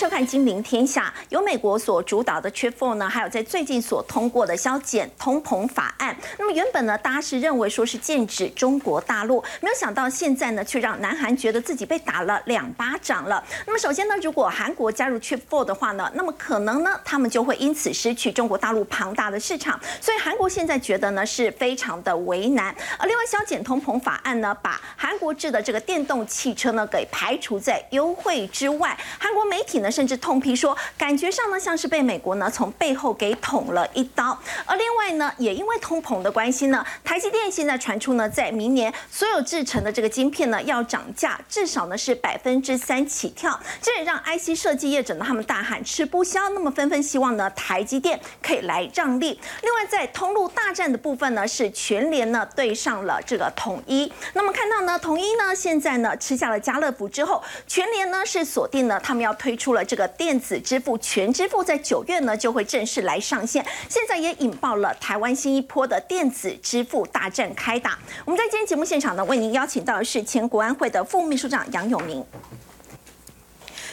收看《金陵天下》。由美国所主导的 Trade For 呢，还有在最近所通过的削减通膨法案。那么原本呢，大家是认为说是剑指中国大陆，没有想到现在呢，却让南韩觉得自己被打了两巴掌了。那么首先呢，如果韩国加入 Trade For 的话呢，那么可能呢，他们就会因此失去中国大陆庞大的市场。所以韩国现在觉得呢，是非常的为难。而另外削减通膨法案呢，把韩国制的这个电动汽车呢，给排除在优惠之外。韩国媒体呢，甚至痛批说，感觉上呢像是被美国呢从背后给捅了一刀。而另外呢，也因为通膨的关系呢，台积电现在传出呢，在明年所有制成的这个晶片呢要涨价，至少呢是百分之三起跳。这也让 IC 设计业者呢他们大喊吃不消，那么纷纷希望呢台积电可以来让利。另外在通路大战的部分呢，是全联呢对上了这个统一。那么看到呢，统一呢现在呢吃下了家乐福之后，全联呢是锁定了。他们要推出了这个电子支付全支付，在九月呢就会正式来上线。现在也引爆了台湾新一波的电子支付大战开打。我们在今天节目现场呢，为您邀请到的是前国安会的副秘书长杨永明，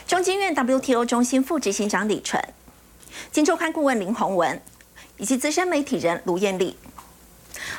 中经院 WTO 中心副执行长李纯，金周刊顾问林宏文，以及资深媒体人卢艳丽。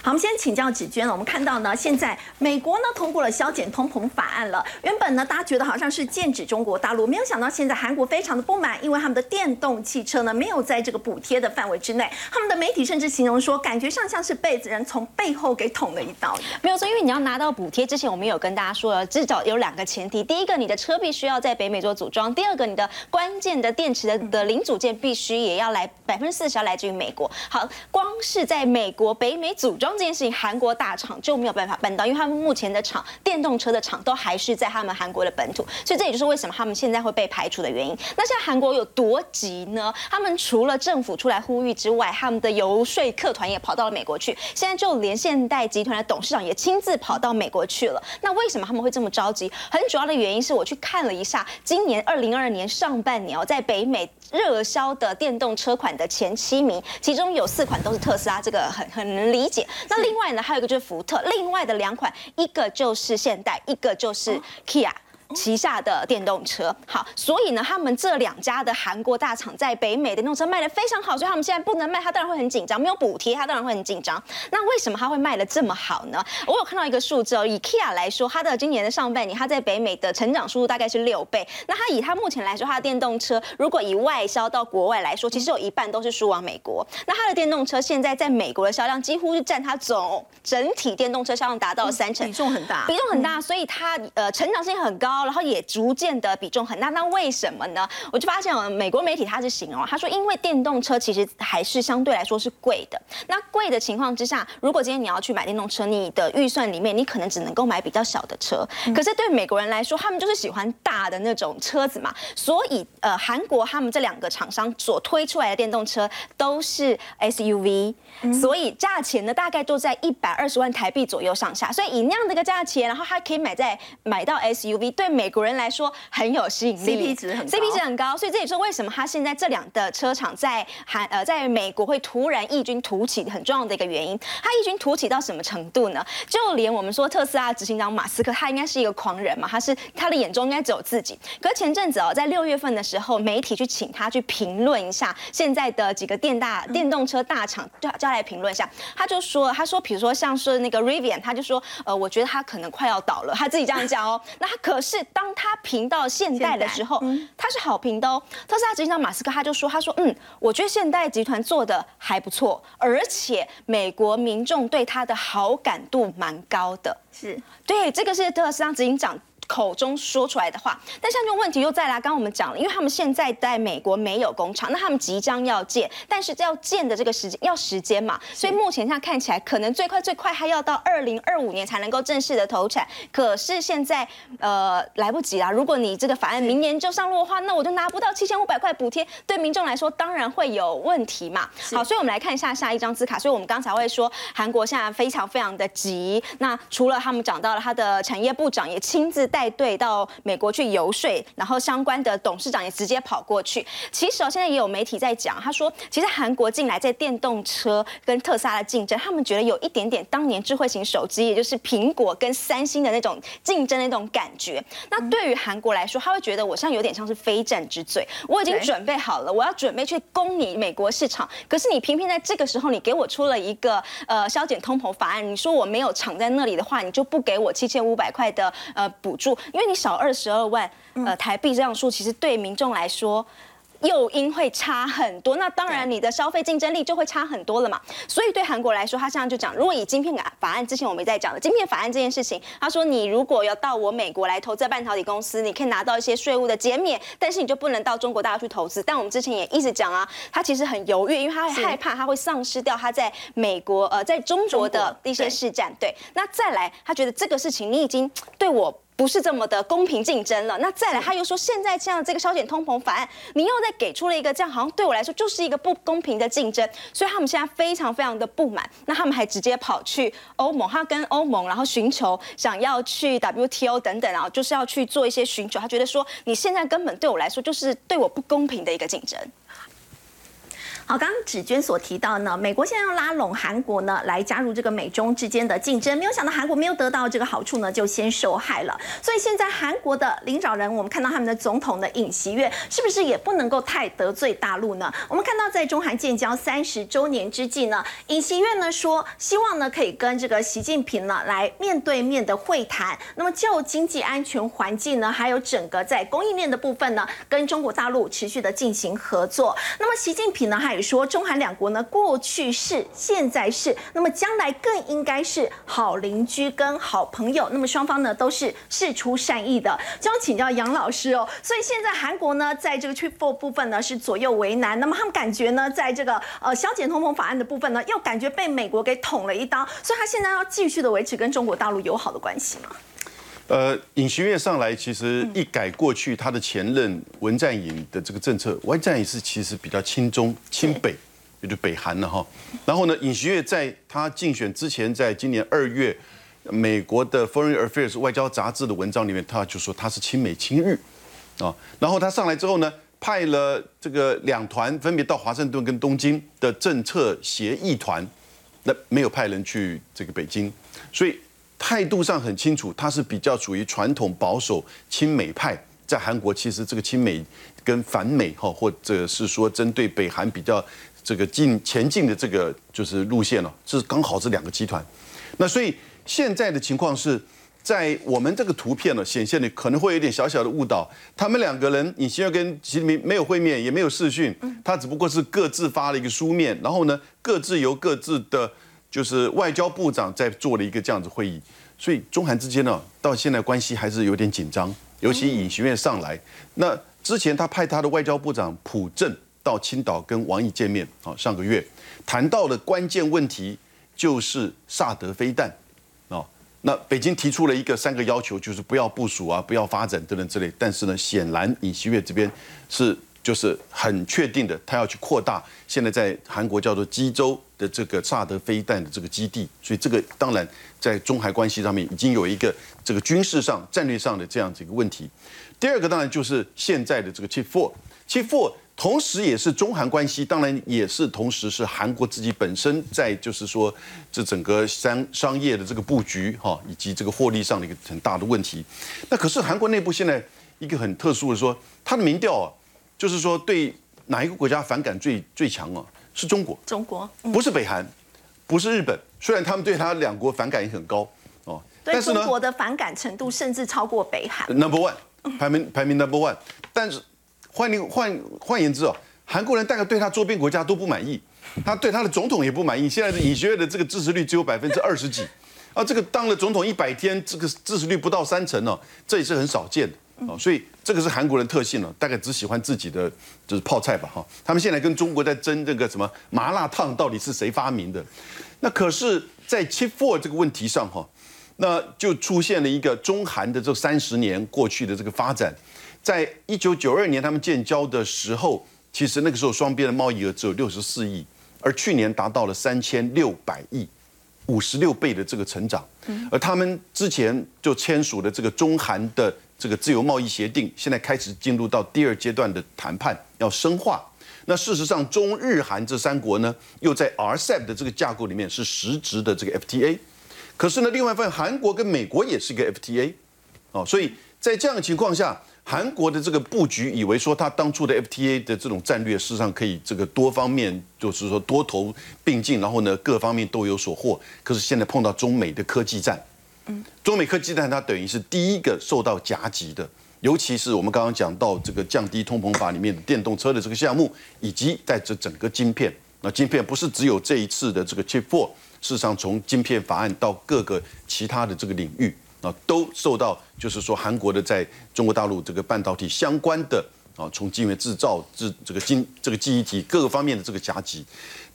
好，我们先请教芷娟了。我们看到呢，现在美国呢通过了削减通膨法案了。原本呢，大家觉得好像是剑指中国大陆，没有想到现在韩国非常的不满，因为他们的电动汽车呢没有在这个补贴的范围之内。他们的媒体甚至形容说，感觉上像是被人从背后给捅了一刀一样。没有错，因为你要拿到补贴之前，我们有跟大家说了，至少有两个前提：第一个，你的车必须要在北美做组装；第二个，你的关键的电池的的零组件必须也要来百分之四十要来自于美国。好，光是在美国北美组装这件事情，韩国。大厂就没有办法办到，因为他们目前的厂电动车的厂都还是在他们韩国的本土，所以这也就是为什么他们现在会被排除的原因。那现在韩国有多急呢？他们除了政府出来呼吁之外，他们的游说客团也跑到了美国去。现在就连现代集团的董事长也亲自跑到美国去了。那为什么他们会这么着急？很主要的原因是我去看了一下，今年二零二二年上半年哦，在北美热销的电动车款的前七名，其中有四款都是特斯拉，这个很很能理解。那另外呢，还有一个就是福特，另外的两款，一个就是现代，一个就是 Kia。旗下的电动车，好，所以呢，他们这两家的韩国大厂在北美的电动车卖的非常好，所以他们现在不能卖，他当然会很紧张，没有补贴，他当然会很紧张。那为什么他会卖的这么好呢？我有看到一个数字哦，以 Kia 来说，它的今年的上半年，它在北美的成长速度大概是六倍。那它以它目前来说，它的电动车如果以外销到国外来说，其实有一半都是输往美国。那它的电动车现在在美国的销量几乎是占它总整体电动车销量达到三成，比重很大，比重很大，所以它呃成长性很高。然后也逐渐的比重很大，那为什么呢？我就发现美国媒体他是形容，他说因为电动车其实还是相对来说是贵的。那贵的情况之下，如果今天你要去买电动车，你的预算里面你可能只能够买比较小的车。可是对美国人来说，他们就是喜欢大的那种车子嘛。所以呃，韩国他们这两个厂商所推出来的电动车都是 SUV，所以价钱呢大概都在一百二十万台币左右上下。所以以那样的一个价钱，然后还可以买在买到 SUV。对美国人来说很有吸引力，CP 值很 CP 值很高，所以这也是为什么他现在这两的车厂在韩呃在美国会突然异军突起很重要的一个原因。他异军突起到什么程度呢？就连我们说特斯拉执行长马斯克，他应该是一个狂人嘛，他是他的眼中应该只有自己。可是前阵子哦，在六月份的时候，媒体去请他去评论一下现在的几个电大电动车大厂，叫叫来评论一下，他就说他说比如说像是那个 Rivian，他就说呃我觉得他可能快要倒了，他自己这样讲哦。那他可是当他评到现代的时候，他是好评的哦。特斯拉执行长马斯克他就说，他说，嗯，我觉得现代集团做的还不错，而且美国民众对他的好感度蛮高的。是对，这个是特斯拉执行长。口中说出来的话，但像这种问题又再来。刚刚我们讲了，因为他们现在在美国没有工厂，那他们即将要建，但是要建的这个时间要时间嘛，所以目前现在看起来可能最快最快还要到二零二五年才能够正式的投产。可是现在呃来不及啦！如果你这个法案明年就上路的话，那我就拿不到七千五百块补贴，对民众来说当然会有问题嘛。好，所以我们来看一下下一张字卡。所以我们刚才会说韩国现在非常非常的急。那除了他们讲到了他的产业部长也亲自带。带队到美国去游说，然后相关的董事长也直接跑过去。其实哦，现在也有媒体在讲，他说其实韩国进来在电动车跟特斯拉的竞争，他们觉得有一点点当年智慧型手机，也就是苹果跟三星的那种竞争的那种感觉。那对于韩国来说，他会觉得我像有点像是非战之罪，我已经准备好了，我要准备去攻你美国市场，可是你偏偏在这个时候，你给我出了一个呃削减通膨法案，你说我没有藏在那里的话，你就不给我七千五百块的呃补助，因为你少二十二万呃台币这样数，其实对民众来说。诱因会差很多，那当然你的消费竞争力就会差很多了嘛。所以对韩国来说，他现在就讲，如果以晶片法案之前我们在讲的晶片法案这件事情，他说你如果要到我美国来投资半导体公司，你可以拿到一些税务的减免，但是你就不能到中国大陆去投资。但我们之前也一直讲啊，他其实很犹豫，因为他害怕他会丧失掉他在美国呃在中国的一些市占。对，那再来，他觉得这个事情你已经对我。不是这么的公平竞争了。那再来，他又说现在这样这个削减通膨法案，你又再给出了一个这样，好像对我来说就是一个不公平的竞争。所以他们现在非常非常的不满。那他们还直接跑去欧盟，他跟欧盟然后寻求想要去 WTO 等等，然后就是要去做一些寻求。他觉得说你现在根本对我来说就是对我不公平的一个竞争。好，刚刚芷娟所提到呢，美国现在要拉拢韩国呢，来加入这个美中之间的竞争，没有想到韩国没有得到这个好处呢，就先受害了。所以现在韩国的领导人，我们看到他们的总统的尹锡悦，是不是也不能够太得罪大陆呢？我们看到在中韩建交三十周年之际呢，尹锡悦呢说，希望呢可以跟这个习近平呢来面对面的会谈，那么就经济安全环境呢，还有整个在供应链的部分呢，跟中国大陆持续的进行合作。那么习近平呢，还说中韩两国呢，过去是，现在是，那么将来更应该是好邻居跟好朋友。那么双方呢都是事出善意的。就要请教杨老师哦。所以现在韩国呢，在这个 Trip Four 部分呢是左右为难。那么他们感觉呢，在这个呃消减通膨法案的部分呢，又感觉被美国给捅了一刀。所以他现在要继续的维持跟中国大陆友好的关系吗？呃，尹锡悦上来其实一改过去他的前任文在寅的这个政策，文在寅是其实比较亲中亲北。也就北韩了哈，然后呢，尹锡悦在他竞选之前，在今年二月，美国的《Foreign Affairs》外交杂志的文章里面，他就说他是亲美亲日，啊，然后他上来之后呢，派了这个两团，分别到华盛顿跟东京的政策协议团，那没有派人去这个北京，所以态度上很清楚，他是比较属于传统保守亲美派，在韩国其实这个亲美跟反美哈，或者是说针对北韩比较。这个进前进的这个就是路线了，是刚好是两个集团。那所以现在的情况是在我们这个图片呢显现的可能会有点小小的误导。他们两个人，尹锡悦跟习近平没有会面，也没有视讯，他只不过是各自发了一个书面，然后呢各自由各自的就是外交部长在做了一个这样子会议。所以中韩之间呢到现在关系还是有点紧张，尤其尹锡悦上来，那之前他派他的外交部长朴正。到青岛跟王毅见面，好，上个月谈到的关键问题就是萨德飞弹，啊，那北京提出了一个三个要求，就是不要部署啊，不要发展等等之类。但是呢，显然尹锡悦这边是就是很确定的，他要去扩大现在在韩国叫做基州的这个萨德飞弹的这个基地，所以这个当然在中韩关系上面已经有一个这个军事上战略上的这样子一个问题。第二个当然就是现在的这个 Chip Four，Chip Four。同时，也是中韩关系，当然也是同时是韩国自己本身在就是说这整个商商业的这个布局哈，以及这个获利上的一个很大的问题。那可是韩国内部现在一个很特殊的说，他的民调啊，就是说对哪一个国家反感最最强啊？是中国，中国不是北韩，不是日本。虽然他们对他两国反感也很高哦，但是中国的反感程度甚至超过北韩。Number one，排名排名 Number one，但是。换另换换言之哦，韩国人大概对他周边国家都不满意，他对他的总统也不满意。现在的尹学院的这个支持率只有百分之二十几，啊，这个当了总统一百天，这个支持率不到三成哦，这也是很少见的哦。所以这个是韩国人特性了，大概只喜欢自己的就是泡菜吧哈。他们现在跟中国在争这个什么麻辣烫到底是谁发明的？那可是，在 Chip Four 这个问题上哈，那就出现了一个中韩的这三十年过去的这个发展。在一九九二年他们建交的时候，其实那个时候双边的贸易额只有六十四亿，而去年达到了三千六百亿，五十六倍的这个成长，而他们之前就签署的这个中韩的这个自由贸易协定，现在开始进入到第二阶段的谈判，要深化。那事实上，中日韩这三国呢，又在 RCEP 的这个架构里面是实质的这个 FTA。可是呢，另外一份韩国跟美国也是一个 FTA，哦，所以在这样的情况下。韩国的这个布局，以为说他当初的 FTA 的这种战略，事实上可以这个多方面，就是说多头并进，然后呢各方面都有所获。可是现在碰到中美的科技战，中美科技战它等于是第一个受到夹击的，尤其是我们刚刚讲到这个降低通膨法里面的电动车的这个项目，以及在这整个晶片，那晶片不是只有这一次的这个 Chip Four，事实上从晶片法案到各个其他的这个领域。啊，都受到就是说韩国的在中国大陆这个半导体相关的啊，从晶圆制造、制这个晶这个记忆体各个方面的这个夹击。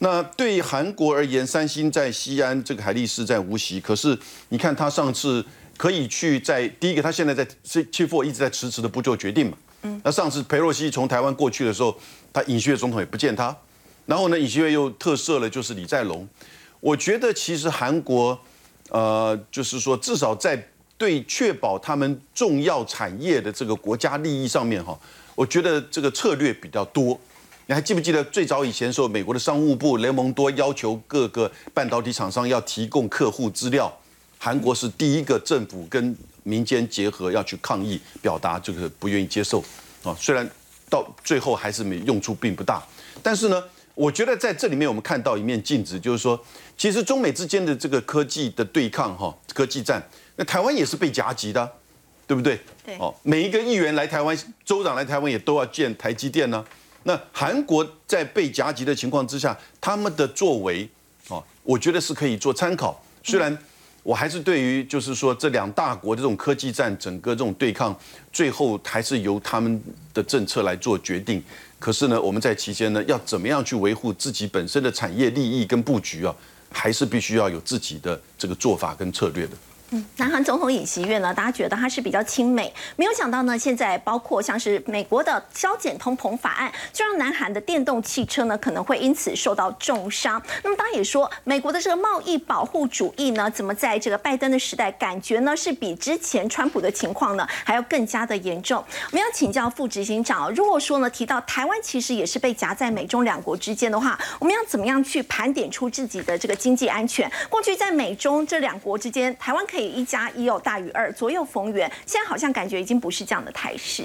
那对韩国而言，三星在西安，这个海力士在无锡。可是你看，他上次可以去在第一个，他现在在 Chip Four 一直在迟迟的不做决定嘛。嗯。那上次裴洛西从台湾过去的时候，他尹锡悦总统也不见他。然后呢，尹锡悦又特赦了，就是李在龙。我觉得其实韩国，呃，就是说至少在对确保他们重要产业的这个国家利益上面哈，我觉得这个策略比较多。你还记不记得最早以前时候，美国的商务部雷蒙多要求各个半导体厂商要提供客户资料，韩国是第一个政府跟民间结合要去抗议，表达这个不愿意接受啊。虽然到最后还是没用处并不大，但是呢，我觉得在这里面我们看到一面镜子，就是说，其实中美之间的这个科技的对抗哈，科技战。那台湾也是被夹击的，对不对？对。哦，每一个议员来台湾，州长来台湾也都要建台积电呢。那韩国在被夹击的情况之下，他们的作为，哦，我觉得是可以做参考。虽然我还是对于就是说这两大国的这种科技战，整个这种对抗，最后还是由他们的政策来做决定。可是呢，我们在期间呢，要怎么样去维护自己本身的产业利益跟布局啊，还是必须要有自己的这个做法跟策略的。南韩总统尹锡悦呢，大家觉得他是比较亲美，没有想到呢，现在包括像是美国的削减通膨法案，就让南韩的电动汽车呢可能会因此受到重伤。那么，大家也说，美国的这个贸易保护主义呢，怎么在这个拜登的时代，感觉呢是比之前川普的情况呢还要更加的严重？我们要请教副执行长，如果说呢提到台湾其实也是被夹在美中两国之间的话，我们要怎么样去盘点出自己的这个经济安全？过去在美中这两国之间，台湾可以。一加一又大于二，左右逢源。现在好像感觉已经不是这样的态势。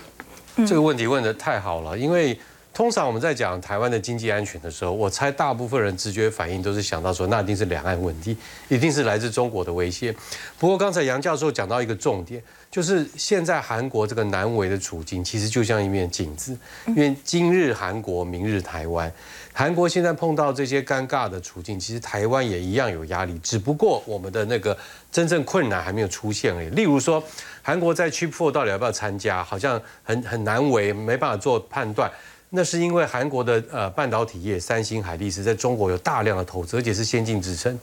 这个问题问的太好了，因为通常我们在讲台湾的经济安全的时候，我猜大部分人直觉反应都是想到说，那一定是两岸问题，一定是来自中国的威胁。不过刚才杨教授讲到一个重点，就是现在韩国这个难为的处境，其实就像一面镜子，因为今日韩国，明日台湾。韩国现在碰到这些尴尬的处境，其实台湾也一样有压力，只不过我们的那个真正困难还没有出现而已。例如说，韩国在 Chip Four 到底要不要参加，好像很很难为，没办法做判断。那是因为韩国的呃半导体业，三星、海力士在中国有大量的投资，而且是先进支撑，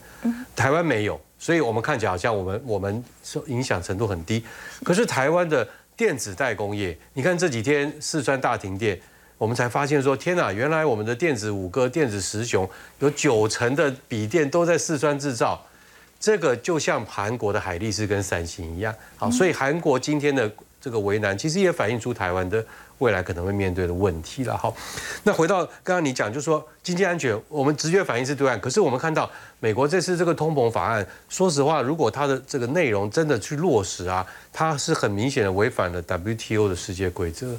台湾没有，所以我们看起来好像我们我们受影响程度很低。可是台湾的电子代工业，你看这几天四川大停电。我们才发现说，天哪！原来我们的电子五哥、电子十雄有九成的笔电都在四川制造，这个就像韩国的海力士跟三星一样。好，所以韩国今天的这个为难，其实也反映出台湾的。未来可能会面对的问题了。好，那回到刚刚你讲，就是说经济安全，我们直觉反应是对岸。可是我们看到美国这次这个通膨法案，说实话，如果它的这个内容真的去落实啊，它是很明显的违反了 WTO 的世界规则。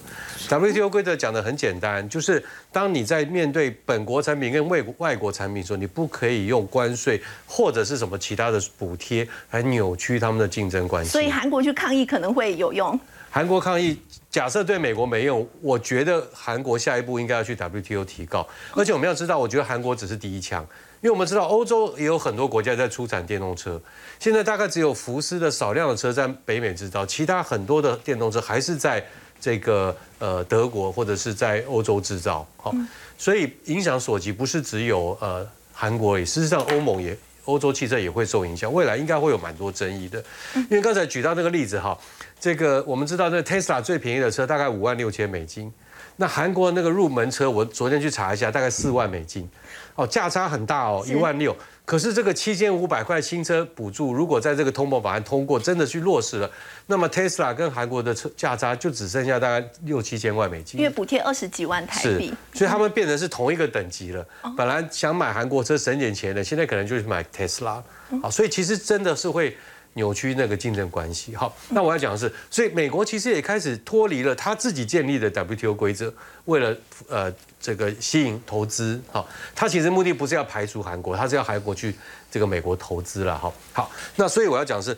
WTO 规则讲的很简单，就是当你在面对本国产品跟外外国产品时候，你不可以用关税或者是什么其他的补贴来扭曲他们的竞争关系。所以韩国去抗议可能会有用。韩国抗议。假设对美国没用，我觉得韩国下一步应该要去 WTO 提告。而且我们要知道，我觉得韩国只是第一枪，因为我们知道欧洲也有很多国家在出产电动车，现在大概只有福斯的少量的车在北美制造，其他很多的电动车还是在这个呃德国或者是在欧洲制造。好，所以影响所及不是只有呃韩国，也事实上欧盟也欧洲汽车也会受影响，未来应该会有蛮多争议的。因为刚才举到那个例子哈。这个我们知道，这 Tesla 最便宜的车大概五万六千美金。那韩国那个入门车，我昨天去查一下，大概四万美金。哦，价差很大哦，一万六。可是这个七千五百块新车补助，如果在这个通膨法案通过，真的去落实了，那么 Tesla 跟韩国的车价差就只剩下大概六七千块美金，因为补贴二十几万台是币，，所以他们变成是同一个等级了。本来想买韩国车省点钱的，现在可能就是买 Tesla。好，所以其实真的是会扭曲那个竞争关系。好，那我要讲的是，所以美国其实也开始脱离了他自己建立的 WTO 规则，为了呃这个吸引投资。好，他其实目的不是要排除韩国，他是要韩国去这个美国投资了。好，好，那所以我要讲的是。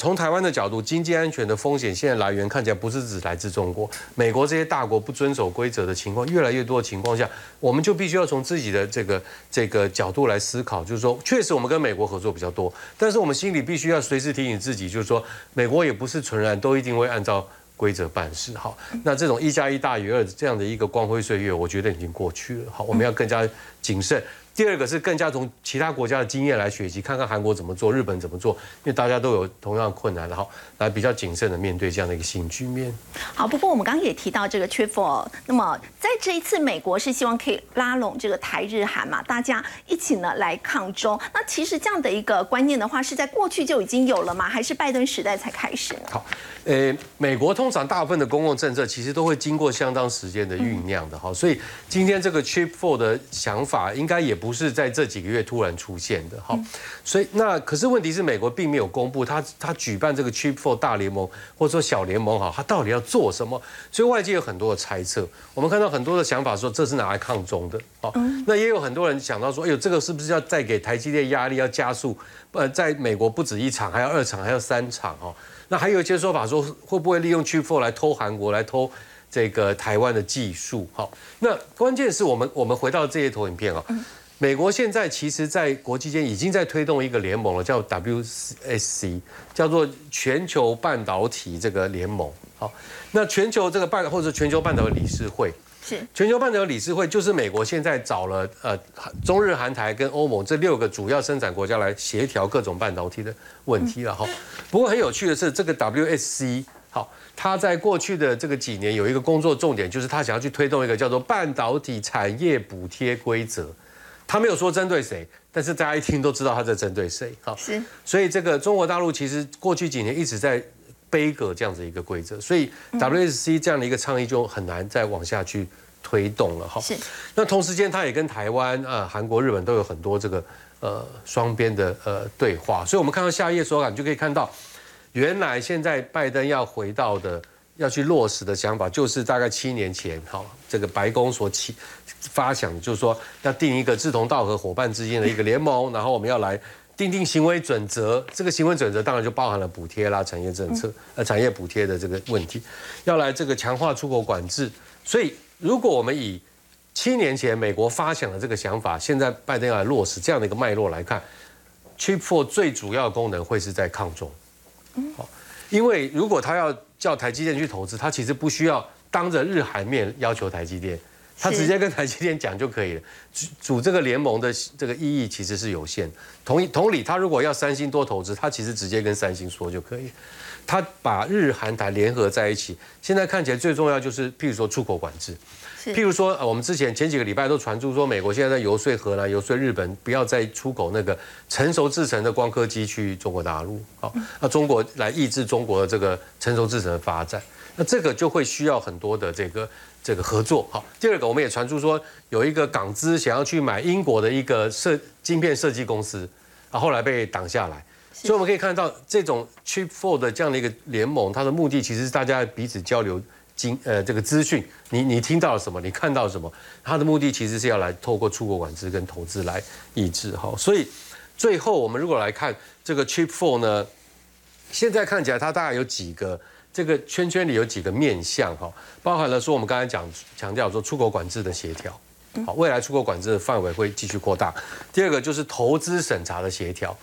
从台湾的角度，经济安全的风险现在来源看起来不是只来自中国、美国这些大国不遵守规则的情况越来越多的情况下，我们就必须要从自己的这个这个角度来思考，就是说，确实我们跟美国合作比较多，但是我们心里必须要随时提醒自己，就是说，美国也不是纯然都一定会按照规则办事。好，那这种一加一大于二这样的一个光辉岁月，我觉得已经过去了。好，我们要更加谨慎。第二个是更加从其他国家的经验来学习，看看韩国怎么做，日本怎么做，因为大家都有同样的困难，然后来比较谨慎的面对这样的一个新局面。好，不过我们刚刚也提到这个 t r i p l 那么在这一次，美国是希望可以拉拢这个台日韩嘛，大家一起呢来抗中。那其实这样的一个观念的话，是在过去就已经有了吗？还是拜登时代才开始呢？好，呃，美国通常大部分的公共政策其实都会经过相当时间的酝酿的哈，所以今天这个 Chip Four 的想法应该也不是在这几个月突然出现的哈，所以那可是问题是美国并没有公布他他举办这个 Chip Four 大联盟或者说小联盟哈，他到底要做什么？所以外界有很多的猜测，我们看到很多的想法说这是拿来抗中的哦，那也有很多人想到说，哎呦，这个是不是要再给台积电压力，要加速？呃，在美国不止一场，还要二场，还要三场哦。那还有一些说法说，会不会利用 Chip Four 来偷韩国，来偷这个台湾的技术？好，那关键是我们我们回到这些投影片啊、美国现在其实，在国际间已经在推动一个联盟了，叫 WSC，叫做全球半导体这个联盟。好，那全球这个半或者全球半导体理事会，是全球半导体理事会就是美国现在找了呃中日韩台跟欧盟这六个主要生产国家来协调各种半导体的问题了哈。不过很有趣的是，这个 WSC 好，它在过去的这个几年有一个工作重点，就是他想要去推动一个叫做半导体产业补贴规则。他没有说针对谁，但是大家一听都知道他在针对谁。好，是所以这个中国大陆其实过去几年一直在背革这样子一个规则，所以 WSC 这样的一个倡议就很难再往下去推动了哈。是那同时间，他也跟台湾、啊、韩国、日本都有很多这个呃双边的呃对话，所以我们看到下一页手感就可以看到，原来现在拜登要回到的。要去落实的想法，就是大概七年前，哈，这个白宫所起发想，就是说要定一个志同道合伙伴之间的一个联盟，然后我们要来定定行为准则。这个行为准则当然就包含了补贴啦、产业政策、呃产业补贴的这个问题，要来这个强化出口管制。所以，如果我们以七年前美国发想的这个想法，现在拜登要来落实这样的一个脉络来看，Chip Four 最主要的功能会是在抗中。好，因为如果他要叫台积电去投资，他其实不需要当着日韩面要求台积电，他直接跟台积电讲就可以了。组组这个联盟的这个意义其实是有限。同一同理，他如果要三星多投资，他其实直接跟三星说就可以。他把日韩台联合在一起，现在看起来最重要就是，譬如说出口管制。譬如说，呃，我们之前前几个礼拜都传出说，美国现在在游说荷兰、游说日本，不要再出口那个成熟制成的光刻机去中国大陆。好，那中国来抑制中国的这个成熟制成的发展，那这个就会需要很多的这个这个合作。好，第二个我们也传出说，有一个港资想要去买英国的一个设晶片设计公司，啊，后来被挡下来。所以我们可以看到，这种 Chip Four 的这样的一个联盟，它的目的其实是大家彼此交流经呃这个资讯，你你听到了什么，你看到了什么，它的目的其实是要来透过出国管制跟投资来抑制哈。所以最后我们如果来看这个 Chip Four 呢，现在看起来它大概有几个这个圈圈里有几个面向哈，包含了说我们刚才讲强调说出口管制的协调。好，未来出口管制的范围会继续扩大。第二个就是投资审查的协调。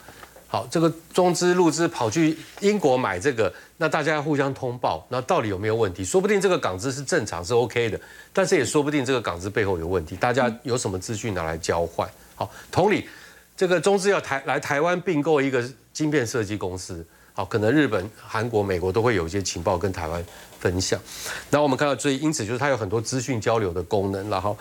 好，这个中资、陆资跑去英国买这个，那大家要互相通报，那到底有没有问题？说不定这个港资是正常是 OK 的，但是也说不定这个港资背后有问题，大家有什么资讯拿来交换？好，同理，这个中资要台来台湾并购一个晶片设计公司，好，可能日本、韩国、美国都会有一些情报跟台湾分享。然后我们看到，所以因此就是它有很多资讯交流的功能，然后。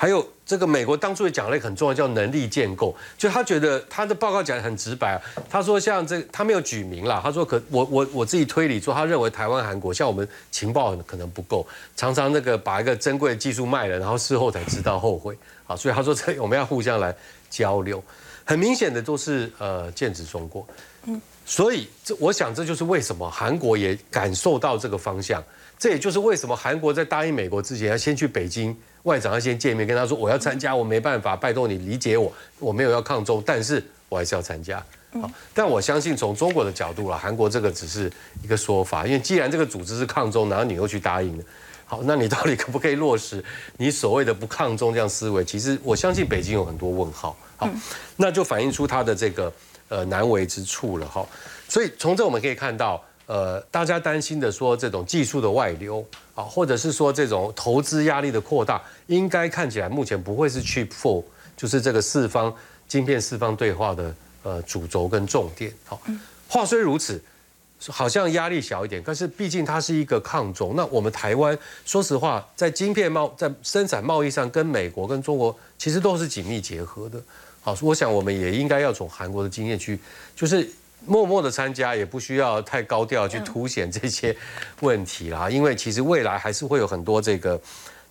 还有这个美国当初也讲了一个很重要，叫能力建构。就他觉得他的报告讲得很直白，他说像这他没有举名啦，他说可我我我自己推理说，他认为台湾、韩国像我们情报可能不够，常常那个把一个珍贵的技术卖了，然后事后才知道后悔啊。所以他说这我们要互相来交流。很明显的都是呃剑指中国，所以这我想这就是为什么韩国也感受到这个方向。这也就是为什么韩国在答应美国之前，要先去北京外长要先见面，跟他说我要参加，我没办法，拜托你理解我，我没有要抗中，但是我还是要参加。好，但我相信从中国的角度了，韩国这个只是一个说法，因为既然这个组织是抗中，然后你又去答应了，好，那你到底可不可以落实你所谓的不抗中这样思维？其实我相信北京有很多问号。好，那就反映出他的这个呃难为之处了哈。所以从这我们可以看到。呃，大家担心的说这种技术的外流啊，或者是说这种投资压力的扩大，应该看起来目前不会是 Chip Four，就是这个四方晶片四方对话的呃主轴跟重点。好，话虽如此，好像压力小一点，但是毕竟它是一个抗中。那我们台湾说实话，在晶片贸在生产贸易上，跟美国跟中国其实都是紧密结合的。好，我想我们也应该要从韩国的经验去，就是。默默的参加也不需要太高调去凸显这些问题啦，因为其实未来还是会有很多这个，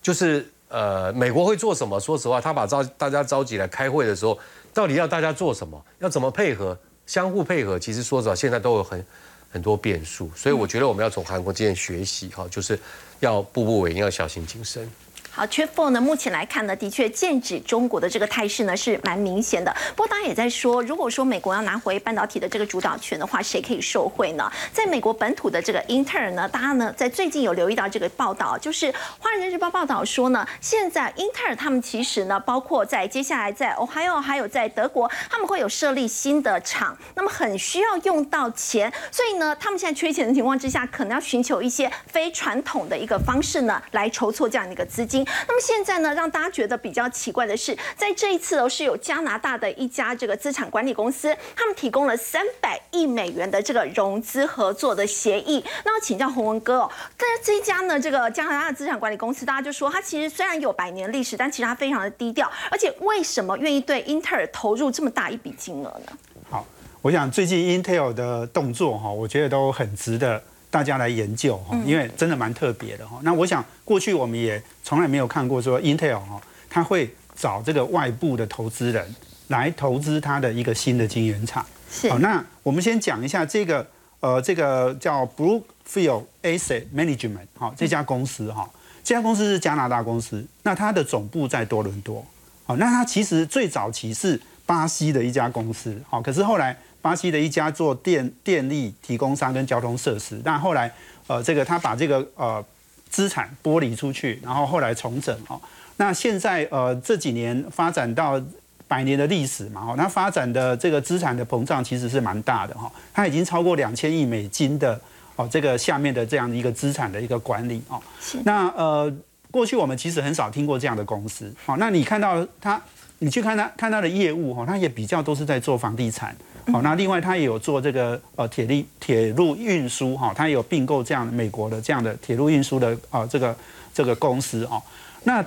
就是呃，美国会做什么？说实话，他把召大家召集来开会的时候，到底要大家做什么？要怎么配合？相互配合？其实说实话，现在都有很很多变数，所以我觉得我们要从韩国经验学习哈，就是要步步为营，要小心谨慎。好，缺 four 呢？目前来看呢，的确剑指中国的这个态势呢是蛮明显的。不过大家也在说，如果说美国要拿回半导体的这个主导权的话，谁可以受惠呢？在美国本土的这个英特尔呢，大家呢在最近有留意到这个报道，就是《华尔街日报》报道说呢，现在英特尔他们其实呢，包括在接下来在 Ohio 还有在德国，他们会有设立新的厂，那么很需要用到钱，所以呢，他们现在缺钱的情况之下，可能要寻求一些非传统的一个方式呢，来筹措这样的一个资金。那么现在呢，让大家觉得比较奇怪的是，在这一次哦，是有加拿大的一家这个资产管理公司，他们提供了三百亿美元的这个融资合作的协议。那我请教洪文哥哦，但是这一家呢，这个加拿大的资产管理公司，大家就说它其实虽然有百年历史，但其实它非常的低调，而且为什么愿意对英特尔投入这么大一笔金额呢？好，我想最近 Intel 的动作哈，我觉得都很值得。大家来研究哈，因为真的蛮特别的哈。那我想过去我们也从来没有看过说 Intel 哈，他会找这个外部的投资人来投资他的一个新的晶圆厂。好，那我们先讲一下这个呃，这个叫 Brookfield Asset Management 哈，这家公司哈，这家公司是加拿大公司，那它的总部在多伦多。好，那它其实最早期是巴西的一家公司，好，可是后来。巴西的一家做电电力提供商跟交通设施，那后来呃这个他把这个呃资产剥离出去，然后后来重整哦。那现在呃这几年发展到百年的历史嘛哦，那发展的这个资产的膨胀其实是蛮大的哈，它已经超过两千亿美金的哦这个下面的这样的一个资产的一个管理哦。那呃过去我们其实很少听过这样的公司，好，那你看到它，你去看它看它的业务哈，它也比较都是在做房地产。好，那另外他也有做这个呃铁力铁路运输哈，他有并购这样美国的这样的铁路运输的啊这个这个公司哦，那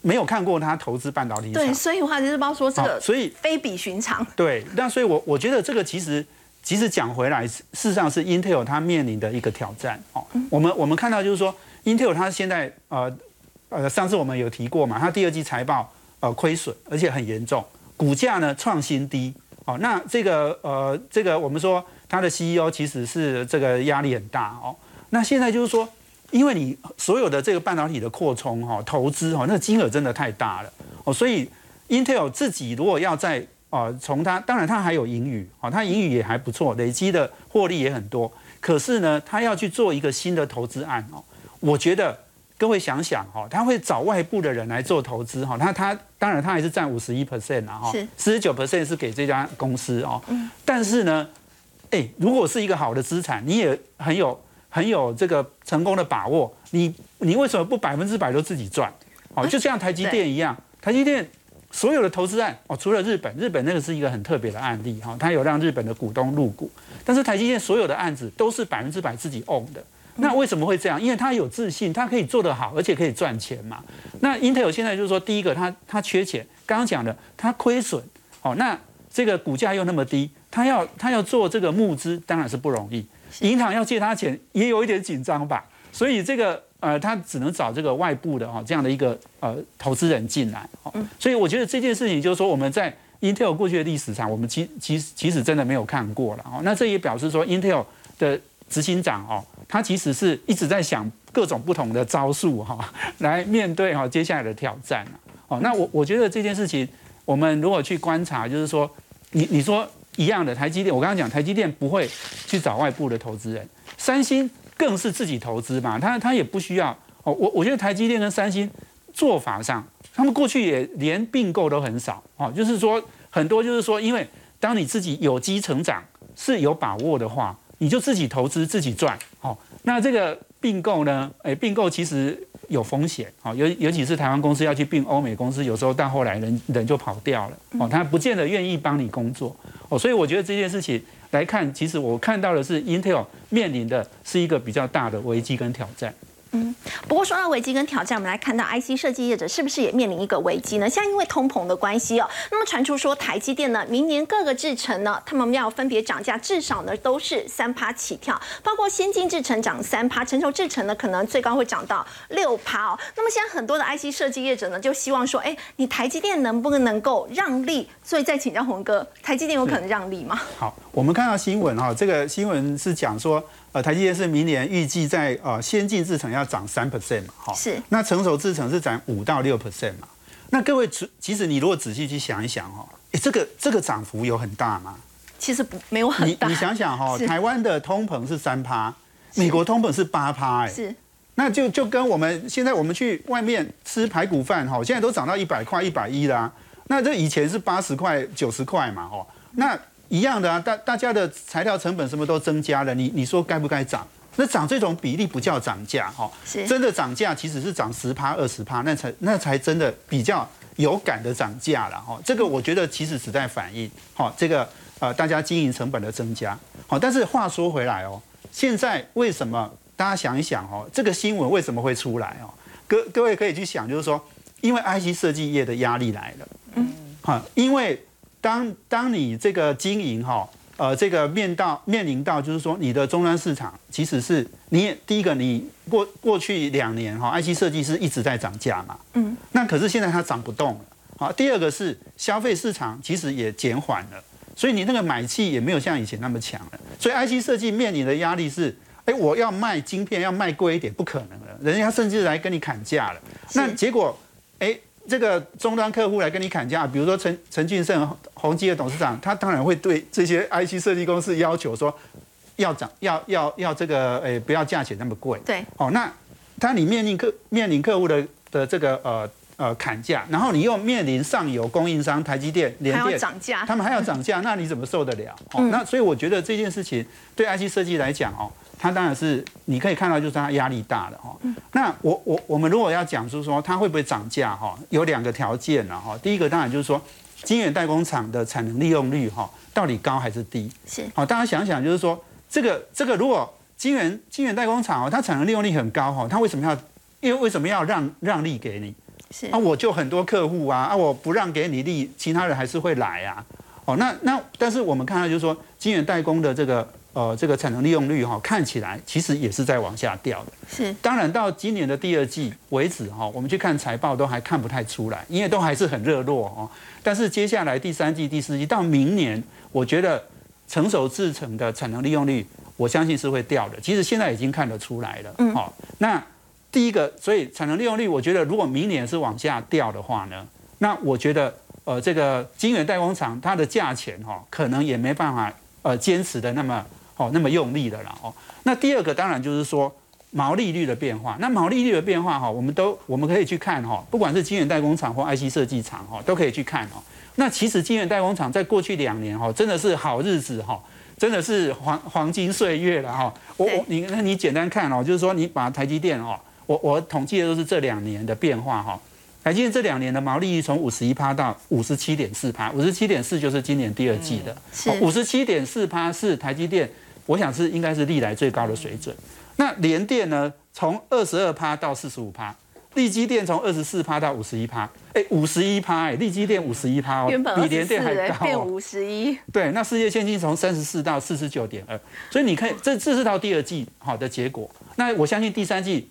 没有看过他投资半导体对，所以话就是包说这个，所以非比寻常。对，那所以我我觉得这个其实其实讲回来，事实上是 Intel 它面临的一个挑战哦。我们我们看到就是说，Intel 它现在呃呃上次我们有提过嘛，它第二季财报呃亏损，而且很严重，股价呢创新低。哦，那这个呃，这个我们说他的 CEO 其实是这个压力很大哦。那现在就是说，因为你所有的这个半导体的扩充哈，投资哈，那个金额真的太大了哦，所以 Intel 自己如果要在啊，从它当然它还有盈余啊，它盈余也还不错，累积的获利也很多。可是呢，它要去做一个新的投资案哦，我觉得。各位想想哈，他会找外部的人来做投资哈，他他当然他还是占五十一 percent 啊哈，四十九 percent 是给这家公司哦。嗯。但是呢，哎，如果是一个好的资产，你也很有很有这个成功的把握，你你为什么不百分之百都自己赚？哦，就像台积电一样，台积电所有的投资案哦，除了日本，日本那个是一个很特别的案例哈，它有让日本的股东入股，但是台积电所有的案子都是百分之百自己 own 的。那为什么会这样？因为他有自信，他可以做得好，而且可以赚钱嘛。那英特尔现在就是说，第一个，他他缺钱，刚刚讲的，他亏损，哦，那这个股价又那么低，他要他要做这个募资，当然是不容易。银行要借他钱，也有一点紧张吧。所以这个呃，他只能找这个外部的哈这样的一个呃投资人进来。哦，所以我觉得这件事情就是说，我们在 Intel 过去的历史上，我们其其实其实真的没有看过了。哦，那这也表示说，Intel 的执行长哦，他其实是一直在想各种不同的招数哈，来面对哈接下来的挑战哦，那我我觉得这件事情，我们如果去观察，就是说，你你说一样的台积电，我刚刚讲台积电不会去找外部的投资人，三星更是自己投资嘛，他他也不需要哦。我我觉得台积电跟三星做法上，他们过去也连并购都很少哦，就是说很多就是说，因为当你自己有机成长是有把握的话。你就自己投资自己赚，好，那这个并购呢？哎，并购其实有风险，好，尤尤其是台湾公司要去并欧美公司，有时候到后来人人就跑掉了，哦，他不见得愿意帮你工作，哦，所以我觉得这件事情来看，其实我看到的是 Intel 面临的是一个比较大的危机跟挑战。嗯，不过说到危机跟挑战，我们来看到 IC 设计业者是不是也面临一个危机呢？像因为通膨的关系哦，那么传出说台积电呢，明年各个制程呢，他们要分别涨价，至少呢都是三趴起跳，包括先进制程涨三趴，成熟制程呢可能最高会涨到六趴哦。那么现在很多的 IC 设计业者呢，就希望说，哎，你台积电能不能够让利？所以再请教洪哥，台积电有可能让利吗？好，我们看到新闻哈，这个新闻是讲说。呃，台积电是明年预计在呃先进制程要涨三 percent 嘛，哈，是。那成熟制程是涨五到六 percent 嘛？那各位，其其实你如果仔细去想一想哈，哎，这个这个涨幅有很大吗？其实不没有很大。你你想想哈，台湾的通膨是三趴，美国通膨是八趴，哎，是。那就就跟我们现在我们去外面吃排骨饭哈，现在都涨到一百块、一百一啦。那这以前是八十块、九十块嘛，哈，那。一样的啊，大大家的材料成本什么都增加了，你你说该不该涨？那涨这种比例不叫涨价哈，真的涨价其实是涨十趴二十趴，那才那才真的比较有感的涨价了哈。这个我觉得其实只在反映哈这个呃大家经营成本的增加。好，但是话说回来哦，现在为什么大家想一想哦，这个新闻为什么会出来哦？各各位可以去想，就是说，因为 IC 设计业的压力来了，嗯，好，因为。当当你这个经营哈，呃，这个面到面临到就是说你的终端市场其实是你第一个你过过去两年哈，IC 设计师一直在涨价嘛，嗯，那可是现在它涨不动了，好，第二个是消费市场其实也减缓了，所以你那个买气也没有像以前那么强了，所以 IC 设计面临的压力是，哎，我要卖晶片要卖贵一点不可能了，人家甚至来跟你砍价了，那结果，哎。这个终端客户来跟你砍价，比如说陈陈俊盛、宏基的董事长，他当然会对这些 IC 设计公司要求说，要涨，要要要这个，诶，不要价钱那么贵。对。哦，那当你面临客面临客户的的这个呃呃砍价，然后你又面临上游供应商台积电、联电涨价，他们还要涨价，那你怎么受得了？哦，那所以我觉得这件事情对 IC 设计来讲，哦。它当然是你可以看到，就是它压力大了哈。那我我我们如果要讲，就是说它会不会涨价哈？有两个条件了哈。第一个当然就是说，晶圆代工厂的产能利用率哈，到底高还是低？是。好，大家想想，就是说这个这个，如果晶圆晶圆代工厂哦，它产能利用率很高哈，它为什么要？因为为什么要让让利给你？是。啊，我就很多客户啊，啊，我不让给你利，其他人还是会来啊。哦，那那但是我们看到就是说，晶圆代工的这个。呃，这个产能利用率哈，看起来其实也是在往下掉的。是，当然到今年的第二季为止哈，我们去看财报都还看不太出来，因为都还是很热络哦。但是接下来第三季、第四季到明年，我觉得成熟制成的产能利用率，我相信是会掉的。其实现在已经看得出来了。嗯。好，那第一个，所以产能利用率，我觉得如果明年是往下掉的话呢，那我觉得呃，这个晶圆代工厂它的价钱哈，可能也没办法呃坚持的那么。哦，那么用力的了哦。那第二个当然就是说毛利率的变化。那毛利率的变化哈，我们都我们可以去看哈，不管是晶圆代工厂或 IC 设计厂哈，都可以去看哦。那其实晶圆代工厂在过去两年哈，真的是好日子哈，真的是黄黄金岁月了哈。我我你那你简单看哦，就是说你把台积电哦，我我统计的都是这两年的变化哈。台积电这两年的毛利率从五十一趴到五十七点四趴，五十七点四就是今年第二季的，五十七点四趴是台积电。我想是应该是历来最高的水准，那联电呢，从二十二趴到四十五趴，利基电从二十四趴到五十一趴，哎，五十一趴，哎，利基电五十一趴哦，比联电还高、哦。变五十一，对，那世界先进从三十四到四十九点二，所以你看，这这是到第二季好的结果。那我相信第三季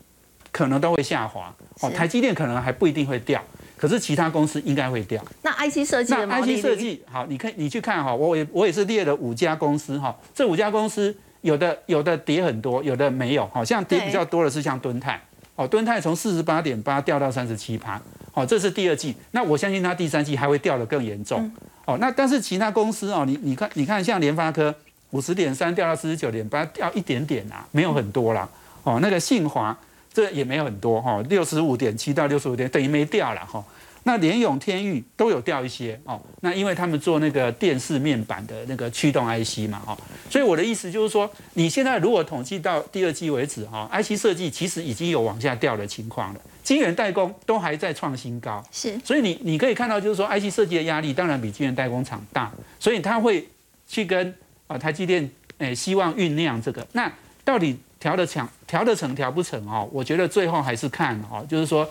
可能都会下滑，哦，台积电可能还不一定会掉，可是其他公司应该会掉。那 IC 设计那 IC 设率，计好，你看你去看哈，我也我也是列了五家公司哈，这五家公司有的有的跌很多，有的没有，好像跌比较多的是像敦泰，哦，敦泰从四十八点八掉到三十七趴，哦，这是第二季，那我相信它第三季还会掉得更严重，嗯。哦，那但是其他公司哦，你你看你看像联发科五十点三掉到四十九点八，掉一点点啊，没有很多啦，哦，那个信华这也没有很多哈，六十五点七到六十五点等于没掉了哈。那联咏、天域都有掉一些哦。那因为他们做那个电视面板的那个驱动 IC 嘛，哈、所以我的意思就是说，你现在如果统计到第二季为止，哈、i c 设计其实已经有往下掉的情况了，晶圆代工都还在创新高，是所以你你可以看到，就是说 IC 设计的压力当然比晶圆代工厂大，所以它会去跟啊台积电诶、希望酝酿这个。那到底调得强调得成调不成哦？我觉得最后还是看哦，就是说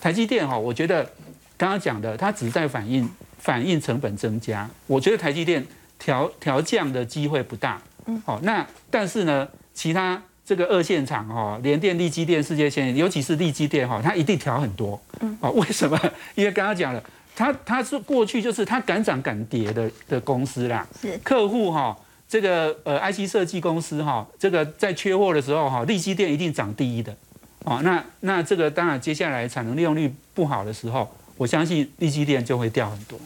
台积电哈、我觉得刚刚讲的，它只在反映反映成本增加，我觉得台积电调调降的机会不大。嗯，好、那但是呢，其他这个二线厂哈、联电、力基电、世界先进，尤其是力基电哈、它一定调很多。嗯，哦，为什么？因为刚刚讲了，它它是过去就是它敢涨敢跌的的公司啦。是客户哈、这个呃 IC 设计公司哈、这个在缺货的时候哈、力基电一定涨第一的。哦，那那这个当然接下来产能利用率不好的时候，我相信利基电就会掉很多。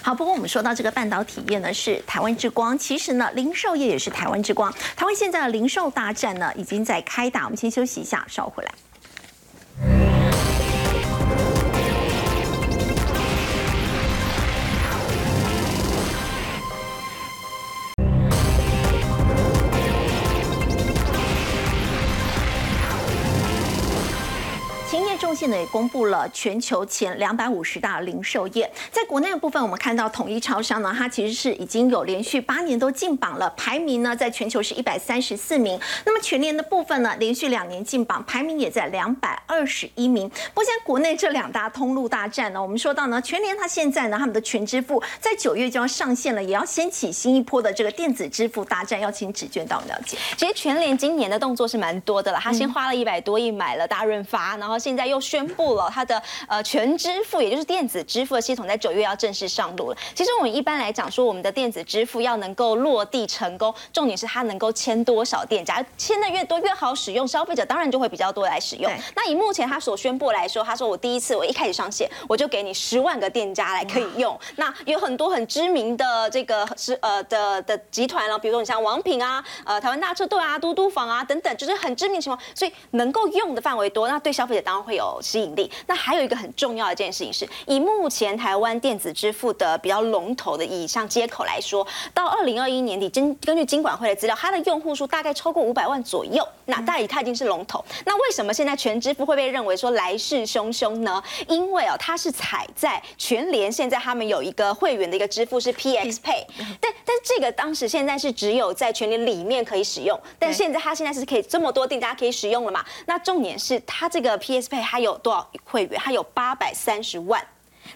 好，不过我们说到这个半导体业呢，是台湾之光。其实呢，零售业也是台湾之光。台湾现在的零售大战呢，已经在开打。我们先休息一下，稍后回来。信呢也公布了全球前两百五十大零售业，在国内的部分，我们看到统一超商呢，它其实是已经有连续八年都进榜了，排名呢在全球是一百三十四名。那么全年的部分呢，连续两年进榜，排名也在两百二十一名。不过现在国内这两大通路大战呢，我们说到呢，全联它现在呢，他们的全支付在九月就要上线了，也要掀起新一波的这个电子支付大战，要请指卷到我们了解。其实全联今年的动作是蛮多的了，他先花了一百多亿买了大润发，然后现在又宣布了他的呃全支付，也就是电子支付的系统在九月要正式上路了。其实我们一般来讲说，我们的电子支付要能够落地成功，重点是它能够签多少店家，签的越多越好使用，消费者当然就会比较多来使用。那以目前他所宣布来说，他说我第一次我一开始上线，我就给你十万个店家来可以用。那有很多很知名的这个是呃的的集团了，比如说你像王品啊、呃台湾大车队啊、嘟嘟房啊等等，就是很知名的情况，所以能够用的范围多，那对消费者当然会有吸引力。那还有一个很重要的一件事情是，以目前台湾电子支付的比较龙头的，以上接口来说，到二零二一年底，根根据金管会的资料，它的用户数大概超过五百万左右。那大概它已经是龙头。那为什么现在全支付会被认为说来势汹汹呢？因为哦，它是踩在全联现在他们有一个会员的一个支付是 PX Pay，但但这个当时现在是只有在全联里面可以使用，但现在它现在是可以这么多店家可以使用了嘛？那重点是它这个 PS Pay 它有有多少会员？它有八百三十万。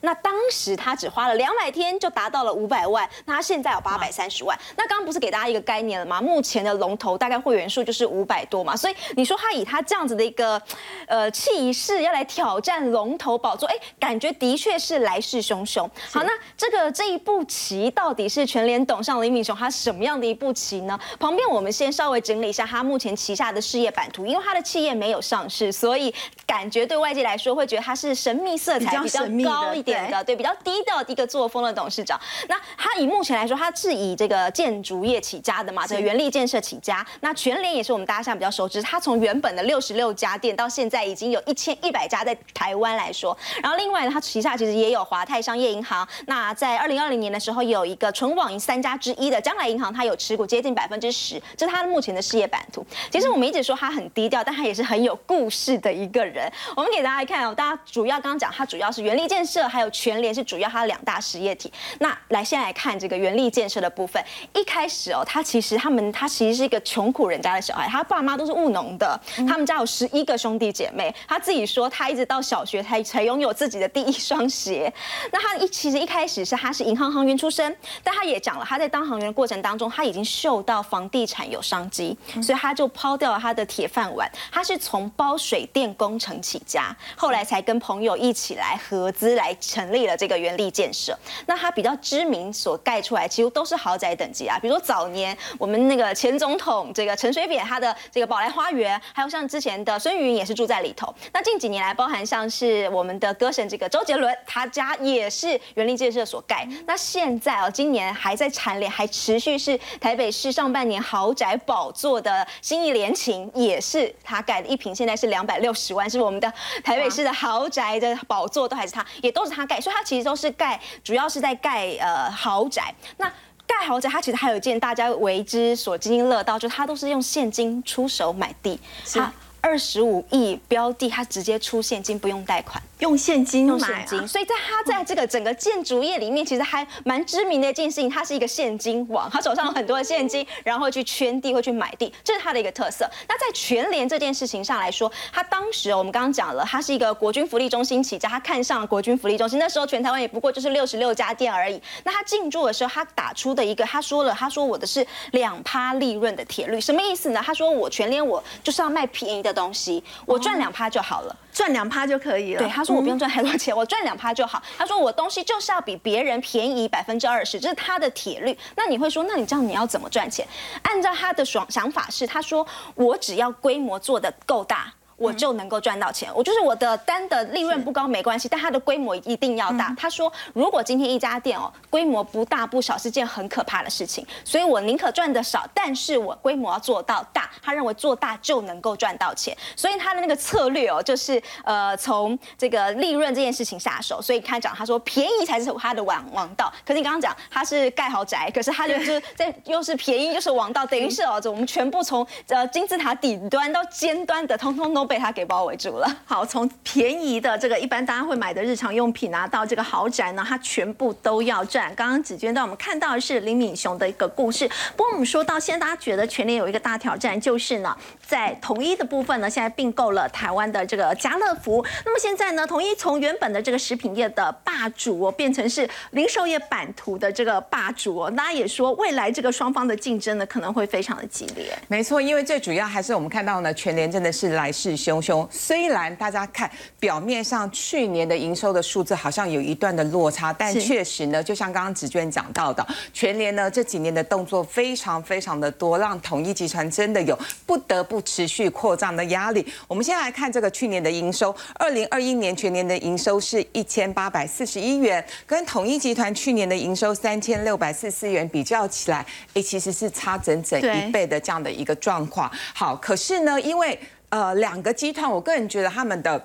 那当时他只花了两百天就达到了五百万，那他现在有八百三十万。那刚刚不是给大家一个概念了吗？目前的龙头大概会员数就是五百多嘛，所以你说他以他这样子的一个呃气势要来挑战龙头宝座，哎，感觉的确是来势汹汹。好，那这个这一步棋到底是全联董上林敏雄他什么样的一步棋呢？旁边我们先稍微整理一下他目前旗下的事业版图，因为他的企业没有上市，所以感觉对外界来说会觉得他是神秘色彩比较高一点的，对，比较低调的一个作风的董事长。那他以目前来说，他是以这个建筑业起家的嘛，这个原力建设起家。那全联也是我们大家现在比较熟知，他从原本的六十六家店到现在已经有一千一百家在台湾来说。然后另外呢，他旗下其实也有华泰商业银行。那在二零二零年的时候，有一个纯网银三家之一的将来银行，他有持股接近百分之十，这是他目前的事业版图。其实我们一直说他很低调，但他也是很有故事的一个人。我们给大家看哦，大家主要刚刚讲，他主要是原力建设还有有全联是主要它的两大实业体。那来先来看这个原力建设的部分，一开始哦，他其实他们他其实是一个穷苦人家的小孩，他爸妈都是务农的，他们家有十一个兄弟姐妹，他自己说他一直到小学才才拥有自己的第一双鞋。那他一其实一开始是他是银行行员出身，但他也讲了他在当行员的过程当中，他已经嗅到房地产有商机，所以他就抛掉了他的铁饭碗，他是从包水电工程起家，后来才跟朋友一起来合资来成立了这个原力建设。那它比较知名所盖出来，几乎都是豪宅等级啊，比如说早年我们那个前总统这个陈水扁他的这个宝来花园，还有像之前的孙云也是住在里头。那近几年来，包含像是我们的歌神这个周杰伦，他家也是原力建设所盖。那现在哦，今年还在蝉联，还持续是台北市上半年豪宅宝座的新义联勤，也是他盖的，一平现在是两百六十万，是我们的台北市的豪宅的宝座，都还是他，也都是他盖，所以他其实都是盖，主要是在盖呃豪宅。那盖豪宅，它其实还有一件大家为之所津津乐道，就是他都是用现金出手买地，他二十五亿标的，他直接出现金，不用贷款。用现金用现金，所以在他在这个整个建筑业里面，其实还蛮知名的一件事情，他是一个现金王，他手上有很多的现金，然后去圈地，会去买地，这是他的一个特色。那在全联这件事情上来说，他当时我们刚刚讲了，他是一个国军福利中心起家，他看上了国军福利中心，那时候全台湾也不过就是六十六家店而已。那他进驻的时候，他打出的一个，他说了，他说我的是两趴利润的铁律，什么意思呢？他说我全联我就是要卖便宜的东西，我赚两趴就好了。赚两趴就可以了。对，他说我不用赚太多钱，我赚两趴就好。他说我东西就是要比别人便宜百分之二十，这是他的铁律。那你会说，那你这样你要怎么赚钱？按照他的爽想法是，他说我只要规模做得够大。我就能够赚到钱，我就是我的单的利润不高没关系，但它的规模一定要大。他说，如果今天一家店哦规模不大不小是件很可怕的事情，所以我宁可赚的少，但是我规模要做到大。他认为做大就能够赚到钱，所以他的那个策略哦，就是呃从这个利润这件事情下手。所以他讲，他说便宜才是他的王王道。可是你刚刚讲他是盖豪宅，可是他就是在又是便宜又是王道，等于是哦，我们全部从呃金字塔底端到尖端的，通通都被他给包围住了。好，从便宜的这个一般大家会买的日常用品啊，到这个豪宅呢，它全部都要赚。刚刚子娟让我们看到的是林敏雄的一个故事。不过我们说到现在，大家觉得全联有一个大挑战，就是呢，在统一的部分呢，现在并购了台湾的这个家乐福。那么现在呢，统一从原本的这个食品业的霸主哦，变成是零售业版图的这个霸主哦。大家也说，未来这个双方的竞争呢，可能会非常的激烈。没错，因为最主要还是我们看到呢，全联真的是来势汹汹。虽然大家看表面上去年的营收的数字好像有一段的落差，但确实呢，就像刚刚紫娟讲到的，全联呢这几年的动作非常非常的多，让统一集团真的有不得不持续扩张的压力。我们先来看这个去年的营收，二零二一年全年的营收是一千八百四十一元，跟统一集团去年的营收三千六百四十四元比较起来，哎，其实是差整整一倍的这样的一个状况。好，可是呢，因为呃两个集团，我个人觉得他们的。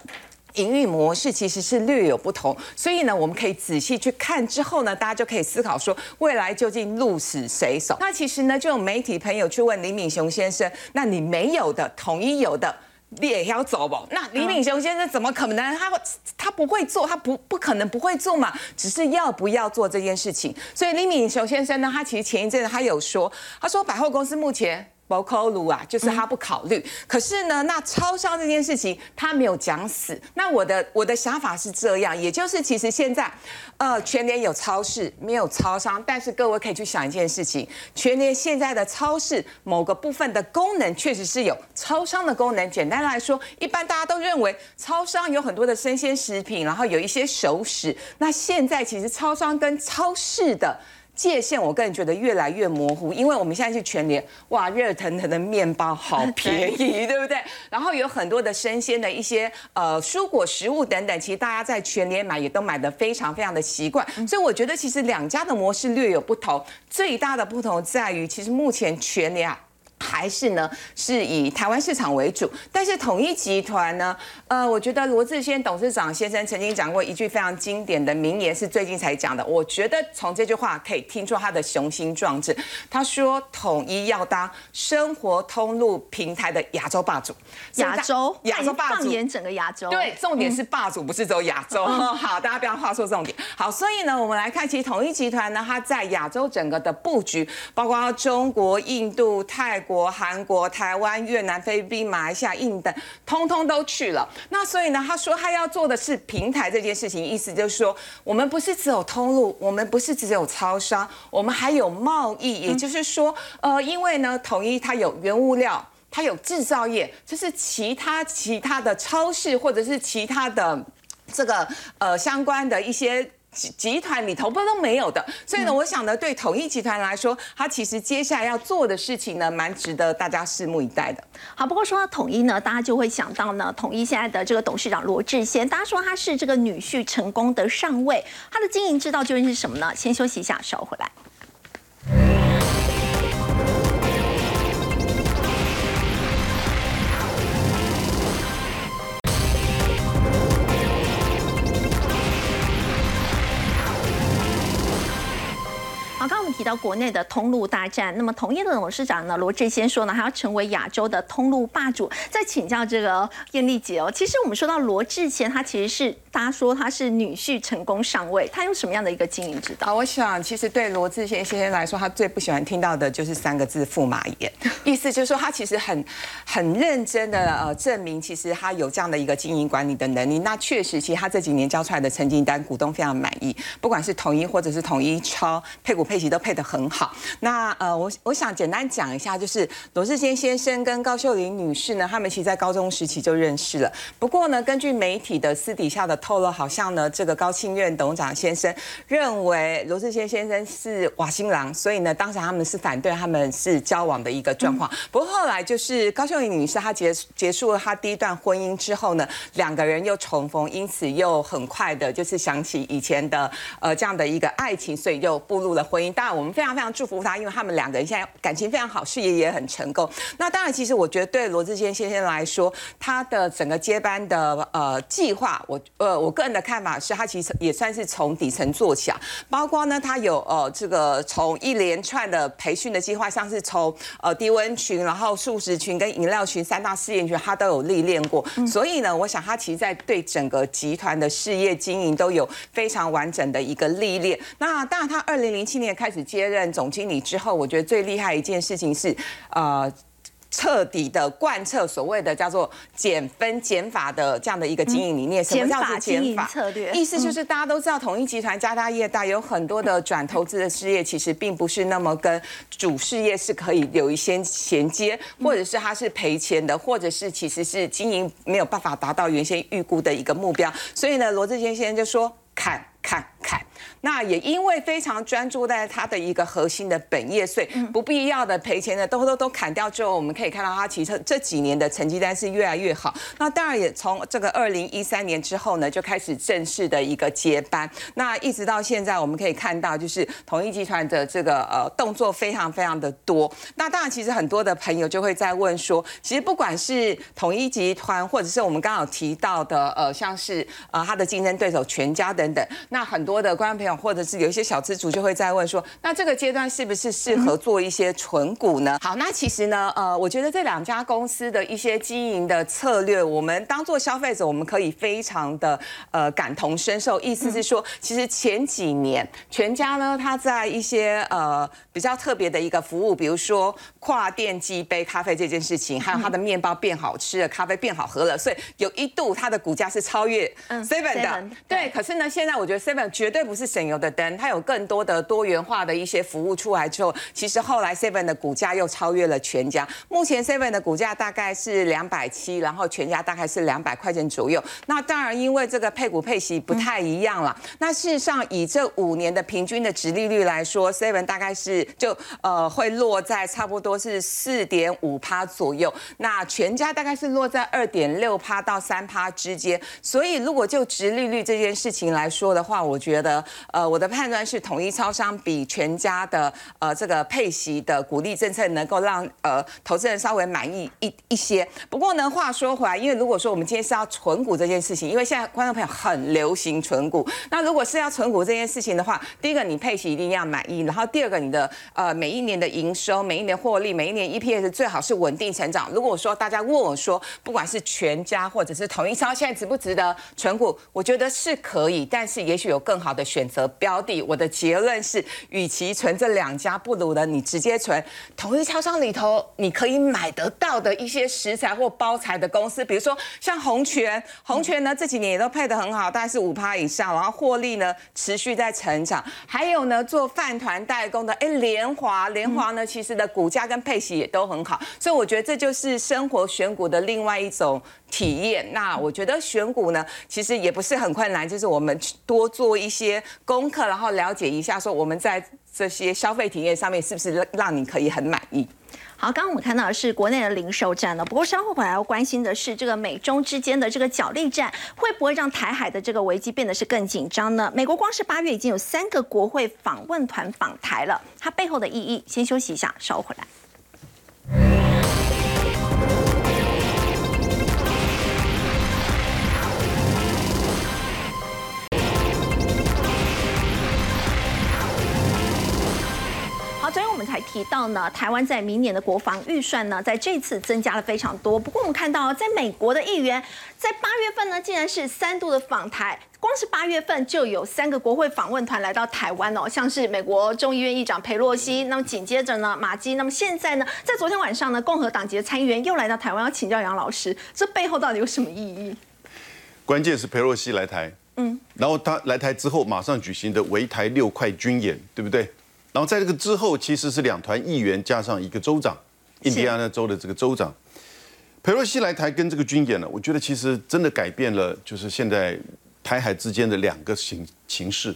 营运模式其实是略有不同，所以呢，我们可以仔细去看之后呢，大家就可以思考说，未来究竟鹿死谁手？那其实呢，就有媒体朋友去问李敏雄先生，那你没有的，统一有的。你也要走不？那李敏雄先生怎么可能？他他不会做，他不不可能不会做嘛，只是要不要做这件事情。所以李敏雄先生呢，他其实前一阵子他有说，他说百货公司目前。包扣鲁啊，就是他不考虑。可是呢，那超商这件事情他没有讲死。那我的我的想法是这样，也就是其实现在，呃，全年有超市，没有超商。但是各位可以去想一件事情，全年现在的超市某个部分的功能确实是有超商的功能。简单来说，一般大家都认为超商有很多的生鲜食品，然后有一些熟食。那现在其实超商跟超市的。界限，我个人觉得越来越模糊，因为我们现在去全联，哇，热腾腾的面包好便宜，对不对？然后有很多的生鲜的一些呃蔬果食物等等，其实大家在全联买也都买的非常非常的习惯，所以我觉得其实两家的模式略有不同，最大的不同在于，其实目前全联啊。还是呢是以台湾市场为主。但是统一集团呢，呃，我觉得罗志先董事长先生曾经讲过一句非常经典的名言，是最近才讲的。我觉得从这句话可以听出他的雄心壮志。他说统一要当生活通路平台的亚洲霸主，亚洲亚洲霸主，放眼整个亚洲。对，重点是霸主，不是只有亚洲。好，大家不要画错重点。好，所以呢，我们来看，其实统一集团呢，它在亚洲整个的布局，包括中国、印度、泰国、韩国、台湾、越南、菲律宾、马来西亚、印等，通通都去了。那所以呢，他说他要做的是平台这件事情，意思就是说，我们不是只有通路，我们不是只有超商，我们还有贸易。也就是说，呃，因为呢，统一它有原物料。它有制造业，就是其他其他的超市或者是其他的这个呃相关的一些集集团里头不都没有的，所以呢，我想呢，对统一集团来说，它其实接下来要做的事情呢，蛮值得大家拭目以待的。好，不过说到统一呢，大家就会想到呢，统一现在的这个董事长罗志贤，大家说他是这个女婿成功的上位，他的经营之道究竟是什么呢？先休息一下，稍后回来。提到国内的通路大战，那么统一的董事长呢罗志先说呢，他要成为亚洲的通路霸主。再请教这个艳丽姐哦，其实我们说到罗志贤，他其实是大家说他是女婿成功上位，他用什么样的一个经营之道？好，我想其实对罗志贤先生来说，他最不喜欢听到的就是三个字“驸马爷”，意思就是说他其实很很认真的呃证明，其实他有这样的一个经营管理的能力。那确实，其实他这几年交出来的成绩单，股东非常满意，不管是统一或者是统一超配股。配齐都配得很好。那呃，我我想简单讲一下，就是罗志坚先生跟高秀玲女士呢，他们其实在高中时期就认识了。不过呢，根据媒体的私底下的透露，好像呢，这个高庆院董事长先生认为罗志坚先生是瓦新郎，所以呢，当时他们是反对他们是交往的一个状况。不过后来就是高秀玲女士她结结束了她第一段婚姻之后呢，两个人又重逢，因此又很快的就是想起以前的呃这样的一个爱情，所以又步入了婚。当然，我我们非常非常祝福他，因为他们两个人现在感情非常好，事业也很成功。那当然，其实我觉得对罗志坚先生来说，他的整个接班的呃计划，我呃我个人的看法是他其实也算是从底层做起啊。包括呢，他有呃这个从一连串的培训的计划，像是从呃低温群、然后素食群跟饮料群三大试验群，他都有历练过。所以呢，我想他其实在对整个集团的事业经营都有非常完整的一个历练。那当然，他二零零七年。开始接任总经理之后，我觉得最厉害一件事情是，呃。彻底的贯彻所谓的叫做减分减法的这样的一个经营理念，什么叫做减法策略？意思就是大家都知道，统一集团家大业大，有很多的转投资的事业，其实并不是那么跟主事业是可以有一些衔接，或者是它是赔钱的，或者是其实是经营没有办法达到原先预估的一个目标。所以呢，罗志坚先生就说砍。那也因为非常专注在他的一个核心的本业所以，不必要的赔钱的都都都砍掉之后，我们可以看到他其实这几年的成绩单是越来越好。那当然也从这个二零一三年之后呢，就开始正式的一个接班。那一直到现在，我们可以看到就是统一集团的这个呃动作非常非常的多。那当然，其实很多的朋友就会在问说，其实不管是统一集团，或者是我们刚好提到的呃像是呃他的竞争对手全家等等，那很多的观众朋友。或者是有一些小资主就会在问说，那这个阶段是不是适合做一些纯股呢？好，那其实呢，呃，我觉得这两家公司的一些经营的策略，我们当做消费者，我们可以非常的呃感同身受。意思是说，其实前几年全家呢，它在一些呃比较特别的一个服务，比如说跨店机杯咖啡这件事情，还有它的面包变好吃了，咖啡变好喝了，所以有一度它的股价是超越 Seven 的。对，可是呢，现在我觉得 Seven 绝对不是省油的灯，它有更多的多元化的一些服务出来之后，其实后来 Seven 的股价又超越了全家。目前 Seven 的股价大概是两百七，然后全家大概是两百块钱左右。那当然，因为这个配股配息不太一样了。那事实上，以这五年的平均的值利率来说，Seven 大概是就呃会落在差不多是四点五趴左右。那全家大概是落在二点六趴到三趴之间。所以如果就值利率这件事情来说的话，我觉得呃，我的判断是统一超商比全家的呃这个配息的鼓励政策能够让呃投资人稍微满意一一些。不过呢，话说回来，因为如果说我们今天是要存股这件事情，因为现在观众朋友很流行存股，那如果是要存股这件事情的话，第一个你配息一定要满意，然后第二个你的呃每一年的营收、每一年获利、每一年 EPS 最好是稳定成长。如果说大家问我说，不管是全家或者是统一超现在值不值得存股，我觉得是可以，但是也许有更好的选择标的。我的结论是，与其存这两家，不如呢你直接存同一超商里头你可以买得到的一些食材或包材的公司，比如说像红泉，红泉呢这几年也都配得很好，大概是五趴以上，然后获利呢持续在成长。还有呢做饭团代工的，哎联华，联华呢其实的股价跟配息也都很好，所以我觉得这就是生活选股的另外一种。体验，那我觉得选股呢，其实也不是很困难，就是我们多做一些功课，然后了解一下，说我们在这些消费体验上面是不是让你可以很满意。好，刚刚我们看到的是国内的零售战了，不过稍后回来要关心的是这个美中之间的这个角力战，会不会让台海的这个危机变得是更紧张呢？美国光是八月已经有三个国会访问团访台了，它背后的意义，先休息一下，稍后回来。我们才提到呢，台湾在明年的国防预算呢，在这次增加了非常多。不过我们看到，在美国的议员在八月份呢，竟然是三度的访台，光是八月份就有三个国会访问团来到台湾哦，像是美国众议院议长佩洛西，那么紧接着呢，马基，那么现在呢，在昨天晚上呢，共和党籍的参议员又来到台湾，要请教杨老师，这背后到底有什么意义？关键是佩洛西来台，嗯，然后他来台之后，马上举行的围台六块军演，对不对？然后在这个之后，其实是两团议员加上一个州长，印第安纳州的这个州长，佩洛西来台跟这个军演呢，我觉得其实真的改变了，就是现在台海之间的两个形形势。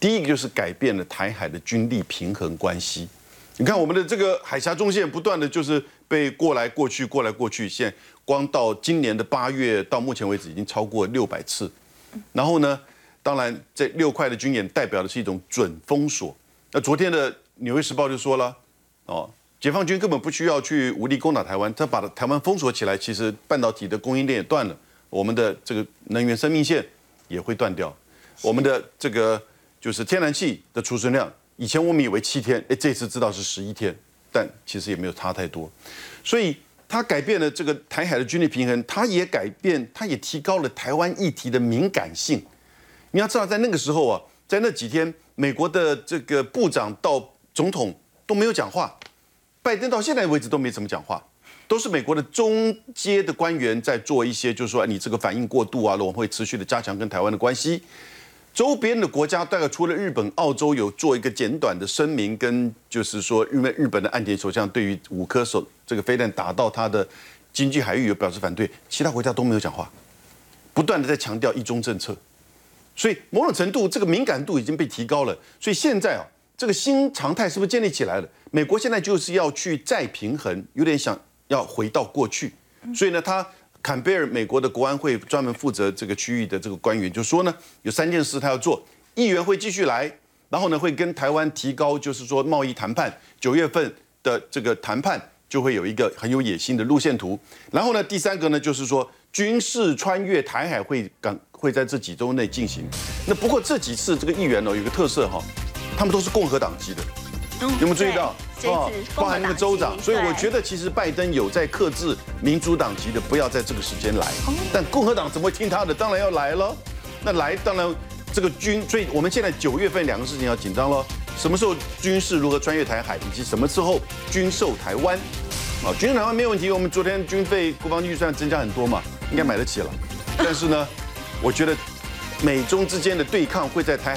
第一个就是改变了台海的军力平衡关系。你看我们的这个海峡中线不断的就是被过来过去过来过去，现光到今年的八月到目前为止已经超过六百次。然后呢，当然这六块的军演代表的是一种准封锁。那昨天的《纽约时报》就说了，哦，解放军根本不需要去武力攻打台湾，他把台湾封锁起来，其实半导体的供应链也断了，我们的这个能源生命线也会断掉，我们的这个就是天然气的储存量，以前我们以为七天，哎，这次知道是十一天，但其实也没有差太多，所以它改变了这个台海的军力平衡，它也改变，它也提高了台湾议题的敏感性。你要知道，在那个时候啊，在那几天。美国的这个部长到总统都没有讲话，拜登到现在为止都没怎么讲话，都是美国的中阶的官员在做一些，就是说你这个反应过度啊，我们会持续的加强跟台湾的关系。周边的国家大概除了日本、澳洲有做一个简短的声明，跟就是说因为日本的岸田首相对于五颗手这个飞弹打到他的经济海域有表示反对，其他国家都没有讲话，不断的在强调一中政策。所以某种程度，这个敏感度已经被提高了。所以现在啊，这个新常态是不是建立起来了？美国现在就是要去再平衡，有点想要回到过去。所以呢，他坎贝尔美国的国安会专门负责这个区域的这个官员就说呢，有三件事他要做：议员会继续来，然后呢会跟台湾提高，就是说贸易谈判，九月份的这个谈判就会有一个很有野心的路线图。然后呢，第三个呢就是说军事穿越台海会港。会在这几周内进行。那不过这几次这个议员呢，有个特色哈，他们都是共和党籍的，有没有注意到？啊，包含那个州长。所以我觉得其实拜登有在克制民主党籍的，不要在这个时间来。但共和党怎么会听他的？当然要来了。那来当然这个军，所以我们现在九月份两个事情要紧张了。什么时候军事如何穿越台海，以及什么时候军售台湾？啊，军售台湾没有问题。我们昨天军费国防预算增加很多嘛，应该买得起了。但是呢？我觉得美中之间的对抗会在台